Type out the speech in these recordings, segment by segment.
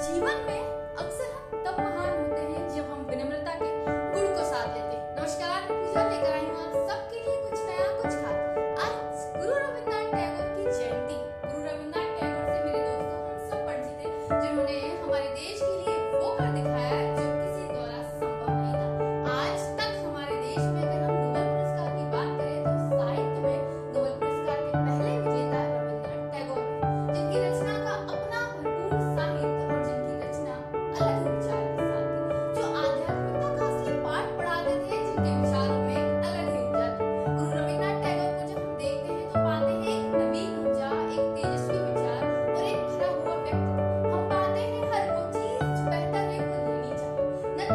जीवन में अक्सर हम तब महान होते हैं जब हम विनम्रता के गुण को साथ लेते हैं। नमस्कार, पूजा लेकर आई हूँ आप सबके लिए कुछ नया, कुछ खास। आज गुरु रविन्द्रनाथ टैगोर की जयंती। गुरु रविन्द्रनाथ टैगोर से मेरे दोस्तों हम सब परिचित हैं, जिन्होंने हमारे देश की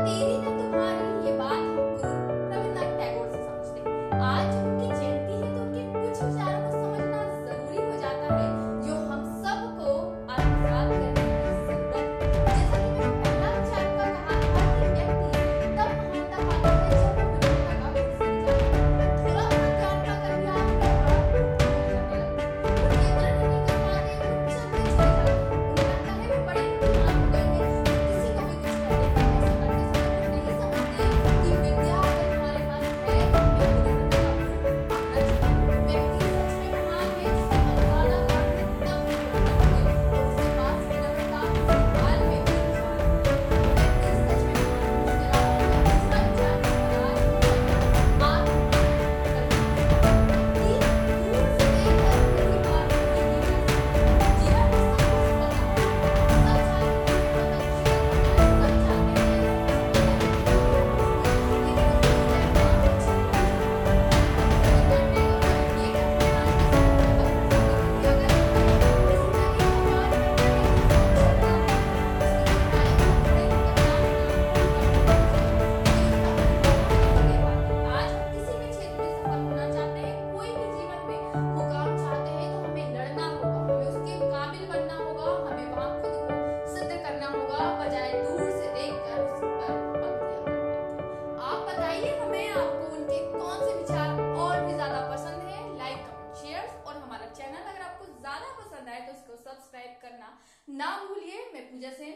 तेरी तो तुम्हारी बजाय दूर आप बताइए हमें आपको उनके कौन से विचार और भी ज़्यादा पसंद है? लाइक कमेंट शेयर और हमारा चैनल अगर आपको ज़्यादा पसंद आए तो इसको सब्सक्राइब करना ना भूलिए। मैं पूजा सेन